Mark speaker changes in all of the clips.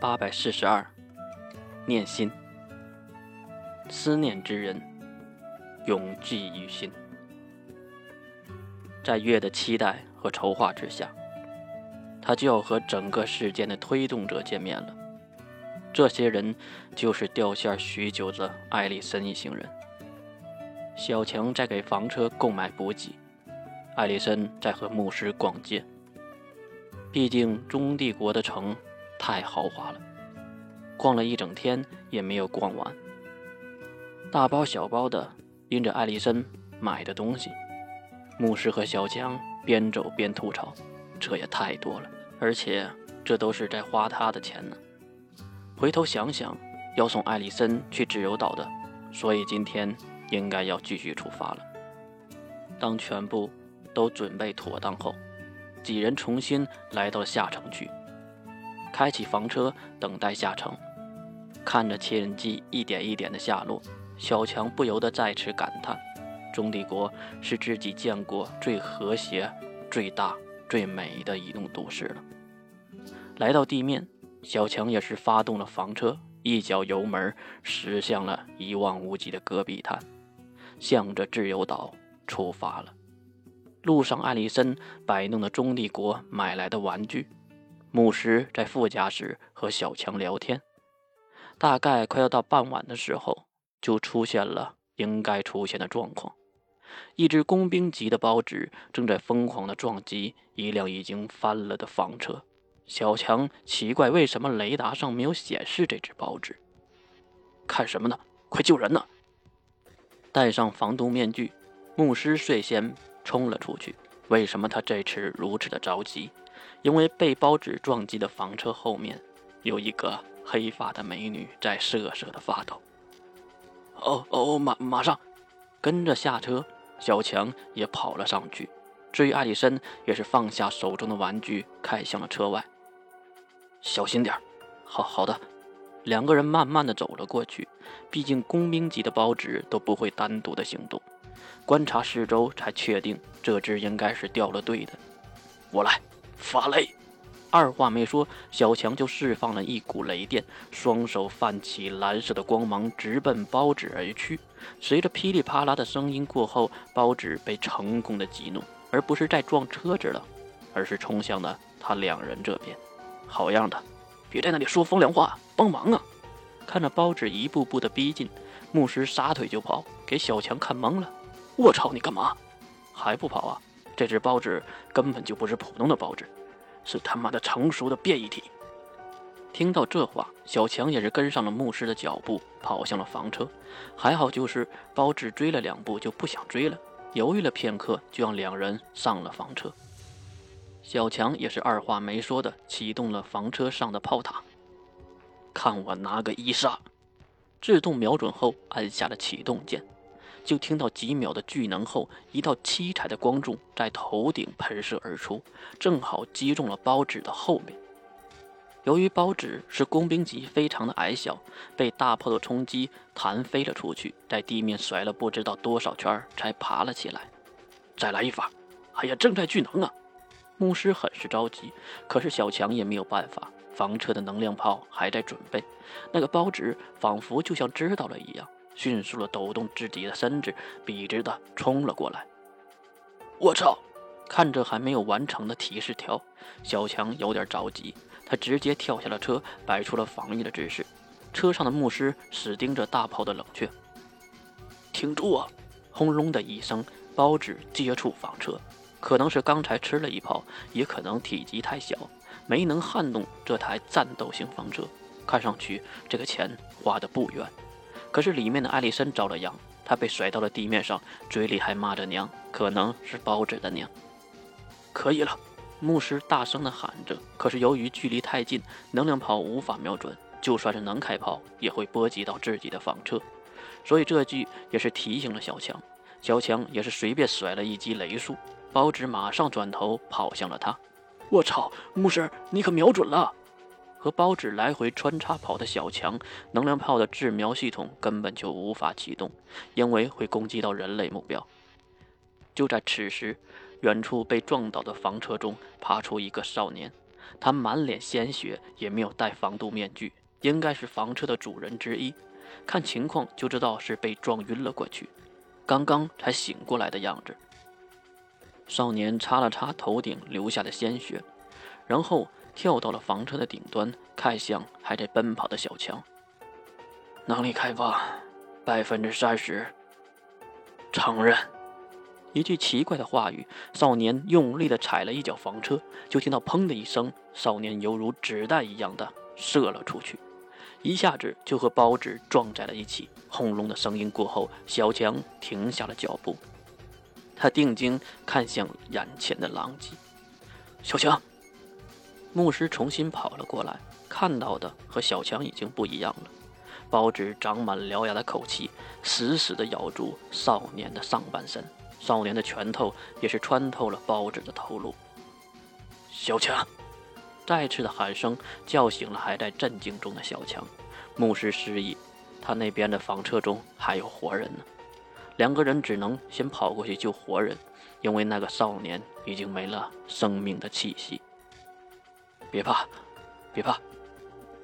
Speaker 1: 八百四十二，念心。思念之人，永记于心。在月的期待和筹划之下，他就要和整个事件的推动者见面了。这些人就是掉线许久的艾丽森一行人。小强在给房车购买补给，艾丽森在和牧师逛街。毕竟中帝国的城。太豪华了，逛了一整天也没有逛完。大包小包的拎着艾丽森买的东西，牧师和小强边走边吐槽：“这也太多了，而且这都是在花他的钱呢。”回头想想，要送艾丽森去自由岛的，所以今天应该要继续出发了。当全部都准备妥当后，几人重新来到了下城区。开启房车，等待下城。看着切人机一点一点的下落，小强不由得再次感叹：中帝国是自己见过最和谐、最大、最美的移动都市了。来到地面，小强也是发动了房车，一脚油门驶向了一望无际的戈壁滩，向着自由岛出发了。路上，艾丽森摆弄着中帝国买来的玩具。牧师在副驾驶和小强聊天，大概快要到傍晚的时候，就出现了应该出现的状况。一只工兵级的包纸正在疯狂地撞击一辆已经翻了的房车。小强奇怪，为什么雷达上没有显示这只包纸？看什么呢？快救人呢！戴上防毒面具，牧师率先冲了出去。为什么他这次如此的着急？因为被包纸撞击的房车后面，有一个黑发的美女在瑟瑟的发抖。哦哦，马马上，跟着下车，小强也跑了上去。至于艾丽森，也是放下手中的玩具，开向了车外。小心点好好的。两个人慢慢的走了过去，毕竟工兵级的包纸都不会单独的行动。观察四周，才确定这只应该是掉了队的。我来。发雷！二话没说，小强就释放了一股雷电，双手泛起蓝色的光芒，直奔包纸而去。随着噼里啪啦的声音过后，包纸被成功的激怒，而不是在撞车子了，而是冲向了他两人这边。好样的！别在那里说风凉话，帮忙啊！看着包纸一步步的逼近，牧师撒腿就跑，给小强看懵了。我操，你干嘛？还不跑啊？这只包纸根本就不是普通的包纸，是他妈的成熟的变异体。听到这话，小强也是跟上了牧师的脚步，跑向了房车。还好，就是包纸追了两步就不想追了，犹豫了片刻，就让两人上了房车。小强也是二话没说的启动了房车上的炮塔，看我拿个一杀！自动瞄准后，按下了启动键。就听到几秒的巨能后，一道七彩的光柱在头顶喷射而出，正好击中了包纸的后面。由于包纸是工兵级，非常的矮小，被大炮的冲击弹飞了出去，在地面甩了不知道多少圈才爬了起来。再来一发！哎呀，正在巨能啊！牧师很是着急，可是小强也没有办法，房车的能量炮还在准备。那个包纸仿佛就像知道了一样。迅速的抖动自己的身子，笔直的冲了过来。我操！看着还没有完成的提示条，小强有点着急，他直接跳下了车，摆出了防御的姿势。车上的牧师死盯着大炮的冷却。挺住啊！轰隆的一声，包纸接触房车，可能是刚才吃了一炮，也可能体积太小，没能撼动这台战斗型房车。看上去这个钱花的不冤。可是里面的艾丽森着了殃，她被甩到了地面上，嘴里还骂着娘，可能是包子的娘。可以了，牧师大声的喊着。可是由于距离太近，能量炮无法瞄准，就算是能开炮，也会波及到自己的房车。所以这句也是提醒了小强。小强也是随便甩了一击雷术，包子马上转头跑向了他。我操，牧师，你可瞄准了！和包纸来回穿插跑的小强，能量炮的制瞄系统根本就无法启动，因为会攻击到人类目标。就在此时，远处被撞倒的房车中爬出一个少年，他满脸鲜血，也没有戴防毒面具，应该是房车的主人之一。看情况就知道是被撞晕了过去，刚刚才醒过来的样子。少年擦了擦头顶流下的鲜血，然后跳到了房车的顶端，看向还在奔跑的小强。能力开发百分之三十。承认。一句奇怪的话语，少年用力的踩了一脚房车，就听到“砰”的一声，少年犹如子弹一样的射了出去，一下子就和包纸撞在了一起。轰隆的声音过后，小强停下了脚步。他定睛看向眼前的狼藉，小强。牧师重新跑了过来，看到的和小强已经不一样了。包纸长满獠牙的口气，死死地咬住少年的上半身，少年的拳头也是穿透了包纸的头颅。小强，再次的喊声叫醒了还在震惊中的小强。牧师示意，他那边的房车中还有活人呢。两个人只能先跑过去救活人，因为那个少年已经没了生命的气息。别怕，别怕！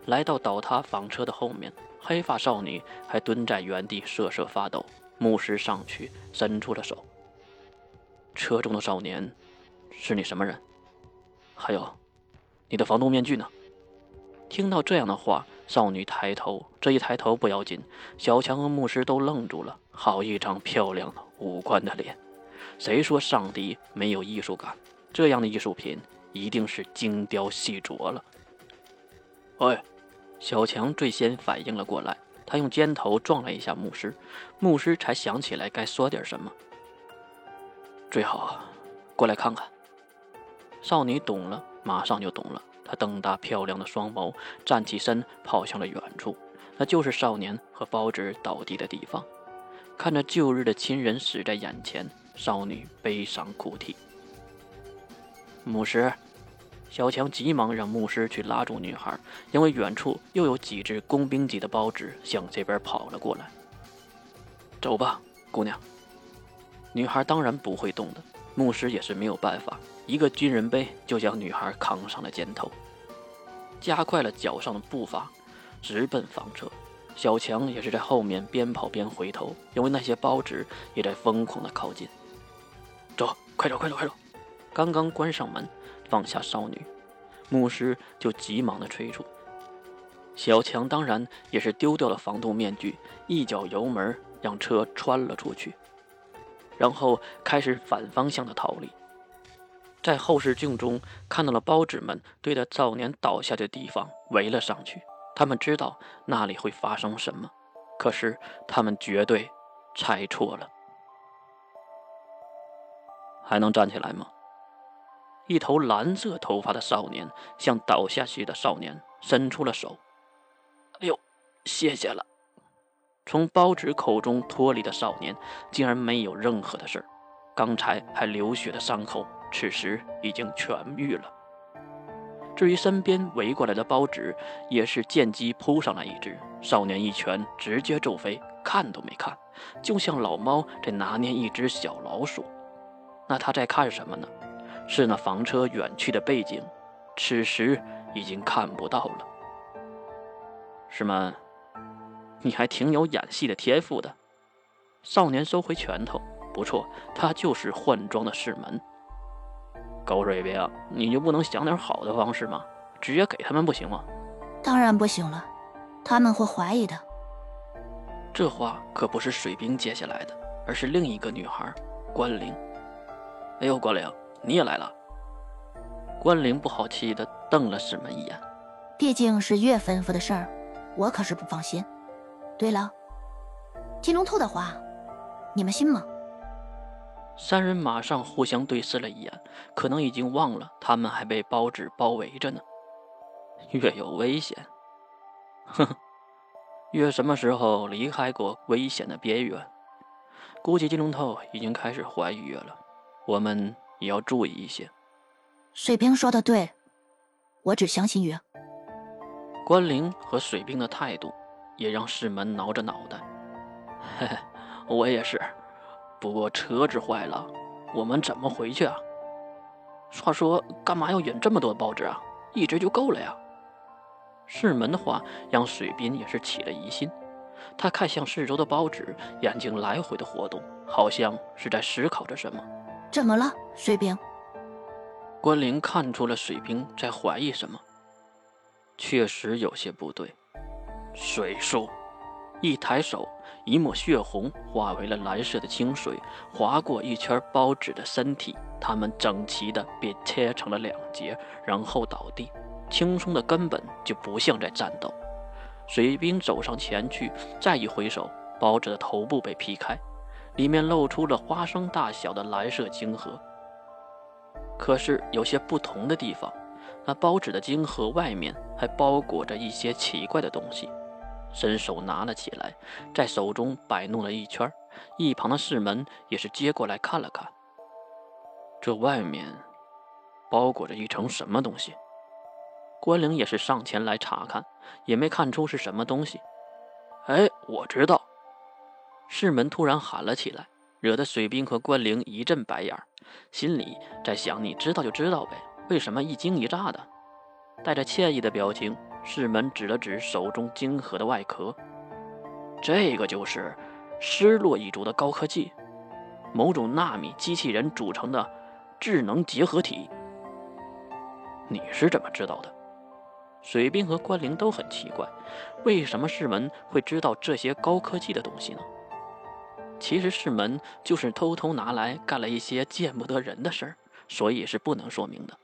Speaker 1: 来到倒塌房车的后面，黑发少女还蹲在原地瑟瑟发抖。牧师上去伸出了手。车中的少年，是你什么人？还有，你的防毒面具呢？听到这样的话，少女抬头，这一抬头不要紧，小强和牧师都愣住了。好一张漂亮的五官的脸！谁说上帝没有艺术感？这样的艺术品一定是精雕细琢了。哎，小强最先反应了过来，他用肩头撞了一下牧师，牧师才想起来该说点什么。最好过来看看。少女懂了，马上就懂了。她瞪大漂亮的双眸，站起身，跑向了远处，那就是少年和包纸倒地的地方。看着旧日的亲人死在眼前，少女悲伤哭啼。牧师，小强急忙让牧师去拉住女孩，因为远处又有几只工兵级的包纸向这边跑了过来。走吧，姑娘。女孩当然不会动的，牧师也是没有办法，一个军人背就将女孩扛上了肩头，加快了脚上的步伐，直奔房车。小强也是在后面边跑边回头，因为那些包纸也在疯狂的靠近。走，快走，快走，快走！刚刚关上门，放下少女，牧师就急忙的催促。小强当然也是丢掉了防毒面具，一脚油门让车穿了出去，然后开始反方向的逃离。在后视镜中看到了包纸们对着少年倒下的地方围了上去。他们知道那里会发生什么，可是他们绝对猜错了。还能站起来吗？一头蓝色头发的少年向倒下去的少年伸出了手。哎呦，谢谢了！从包纸口中脱离的少年竟然没有任何的事儿，刚才还流血的伤口，此时已经痊愈了。至于身边围过来的包纸，也是见机扑上来一只，少年一拳直接揍飞，看都没看，就像老猫在拿捏一只小老鼠。那他在看什么呢？是那房车远去的背景，此时已经看不到了。师门，你还挺有演戏的天赋的。少年收回拳头，不错，他就是换装的师门。狗水平，你就不能想点好的方式吗？直接给他们不行吗？
Speaker 2: 当然不行了，他们会怀疑的。
Speaker 1: 这话可不是水兵接下来的，而是另一个女孩关灵。哎呦，关灵，你也来了。关灵不好气的瞪了师门一眼。
Speaker 2: 毕竟是月吩咐的事儿，我可是不放心。对了，金龙透的话，你们信吗？
Speaker 1: 三人马上互相对视了一眼，可能已经忘了他们还被包纸包围着呢。月有危险，哼，月什么时候离开过危险的边缘？估计金龙头已经开始怀疑月了，我们也要注意一些。
Speaker 2: 水兵说的对，我只相信月。
Speaker 1: 关灵和水兵的态度也让世门挠着脑袋。嘿嘿，我也是。不过车子坏了，我们怎么回去啊？话说，干嘛要引这么多报纸啊？一只就够了呀。世门的话让水兵也是起了疑心，他看向四周的报纸，眼睛来回的活动，好像是在思考着什么。
Speaker 2: 怎么了，水兵？
Speaker 1: 关灵看出了水兵在怀疑什么，确实有些不对。水术，一抬手，一抹血红化为了蓝色的清水，划过一圈包纸的身体，他们整齐的被切成了两截，然后倒地，轻松的根本就不像在战斗。水兵走上前去，再一挥手，包纸的头部被劈开，里面露出了花生大小的蓝色晶核。可是有些不同的地方，那包纸的晶核外面还包裹着一些奇怪的东西。伸手拿了起来，在手中摆弄了一圈，一旁的士门也是接过来看了看。这外面包裹着一层什么东西？关灵也是上前来查看，也没看出是什么东西。哎，我知道！士门突然喊了起来。惹得水兵和关灵一阵白眼，心里在想：“你知道就知道呗，为什么一惊一乍的？”带着歉意的表情，世门指了指手中晶核的外壳：“这个就是失落一族的高科技，某种纳米机器人组成的智能结合体。”你是怎么知道的？水兵和关灵都很奇怪，为什么世门会知道这些高科技的东西呢？其实世门就是偷偷拿来干了一些见不得人的事儿，所以是不能说明的。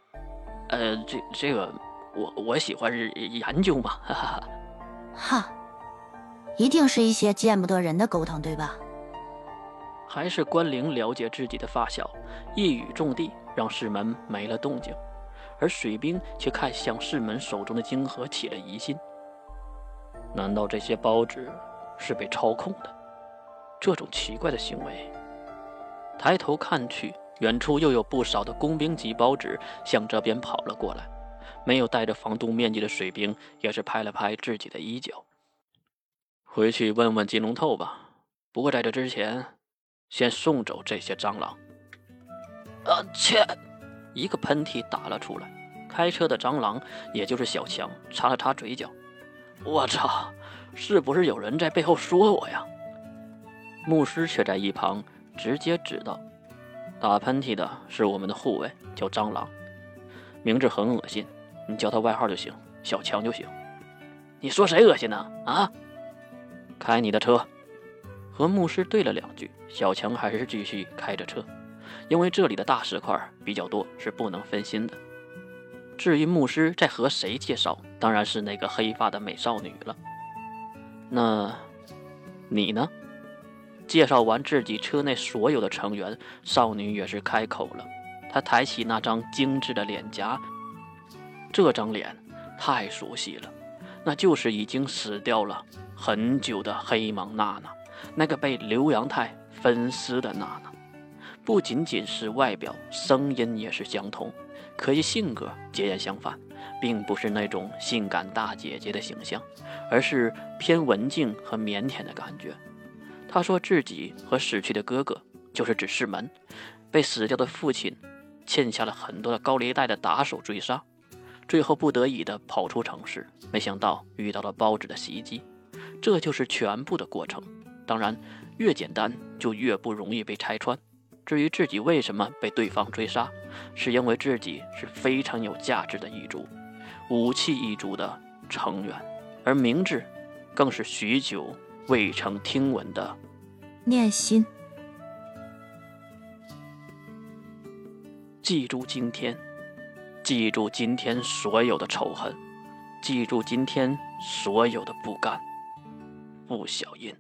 Speaker 1: 呃，这这个我我喜欢研究嘛，哈哈。
Speaker 2: 哈，一定是一些见不得人的勾当，对吧？
Speaker 1: 还是关灵了解自己的发小，一语中的，让世门没了动静，而水兵却看向世门手中的晶核起了疑心。难道这些包纸是被操控的？这种奇怪的行为。抬头看去，远处又有不少的工兵级包纸向这边跑了过来。没有戴着防毒面具的水兵也是拍了拍自己的衣角，回去问问金龙透吧。不过在这之前，先送走这些蟑螂。啊切！一个喷嚏打了出来。开车的蟑螂，也就是小强，擦了擦嘴角。我操！是不是有人在背后说我呀？牧师却在一旁直接指道：“打喷嚏的是我们的护卫，叫蟑螂，名字很恶心，你叫他外号就行，小强就行。你说谁恶心呢？啊？开你的车。”和牧师对了两句，小强还是继续开着车，因为这里的大石块比较多，是不能分心的。至于牧师在和谁介绍，当然是那个黑发的美少女了。那，你呢？介绍完自己车内所有的成员，少女也是开口了。她抬起那张精致的脸颊，这张脸太熟悉了，那就是已经死掉了很久的黑芒娜娜，那个被刘阳泰分尸的娜娜。不仅仅是外表，声音也是相同，可惜性格截然相反，并不是那种性感大姐姐的形象，而是偏文静和腼腆的感觉。他说自己和死去的哥哥，就是指世门，被死掉的父亲欠下了很多的高利贷的打手追杀，最后不得已的跑出城市，没想到遇到了包子的袭击，这就是全部的过程。当然，越简单就越不容易被拆穿。至于自己为什么被对方追杀，是因为自己是非常有价值的一族，武器一族的成员，而明智更是许久。未曾听闻的
Speaker 2: 念心，
Speaker 1: 记住今天，记住今天所有的仇恨，记住今天所有的不甘，不小音。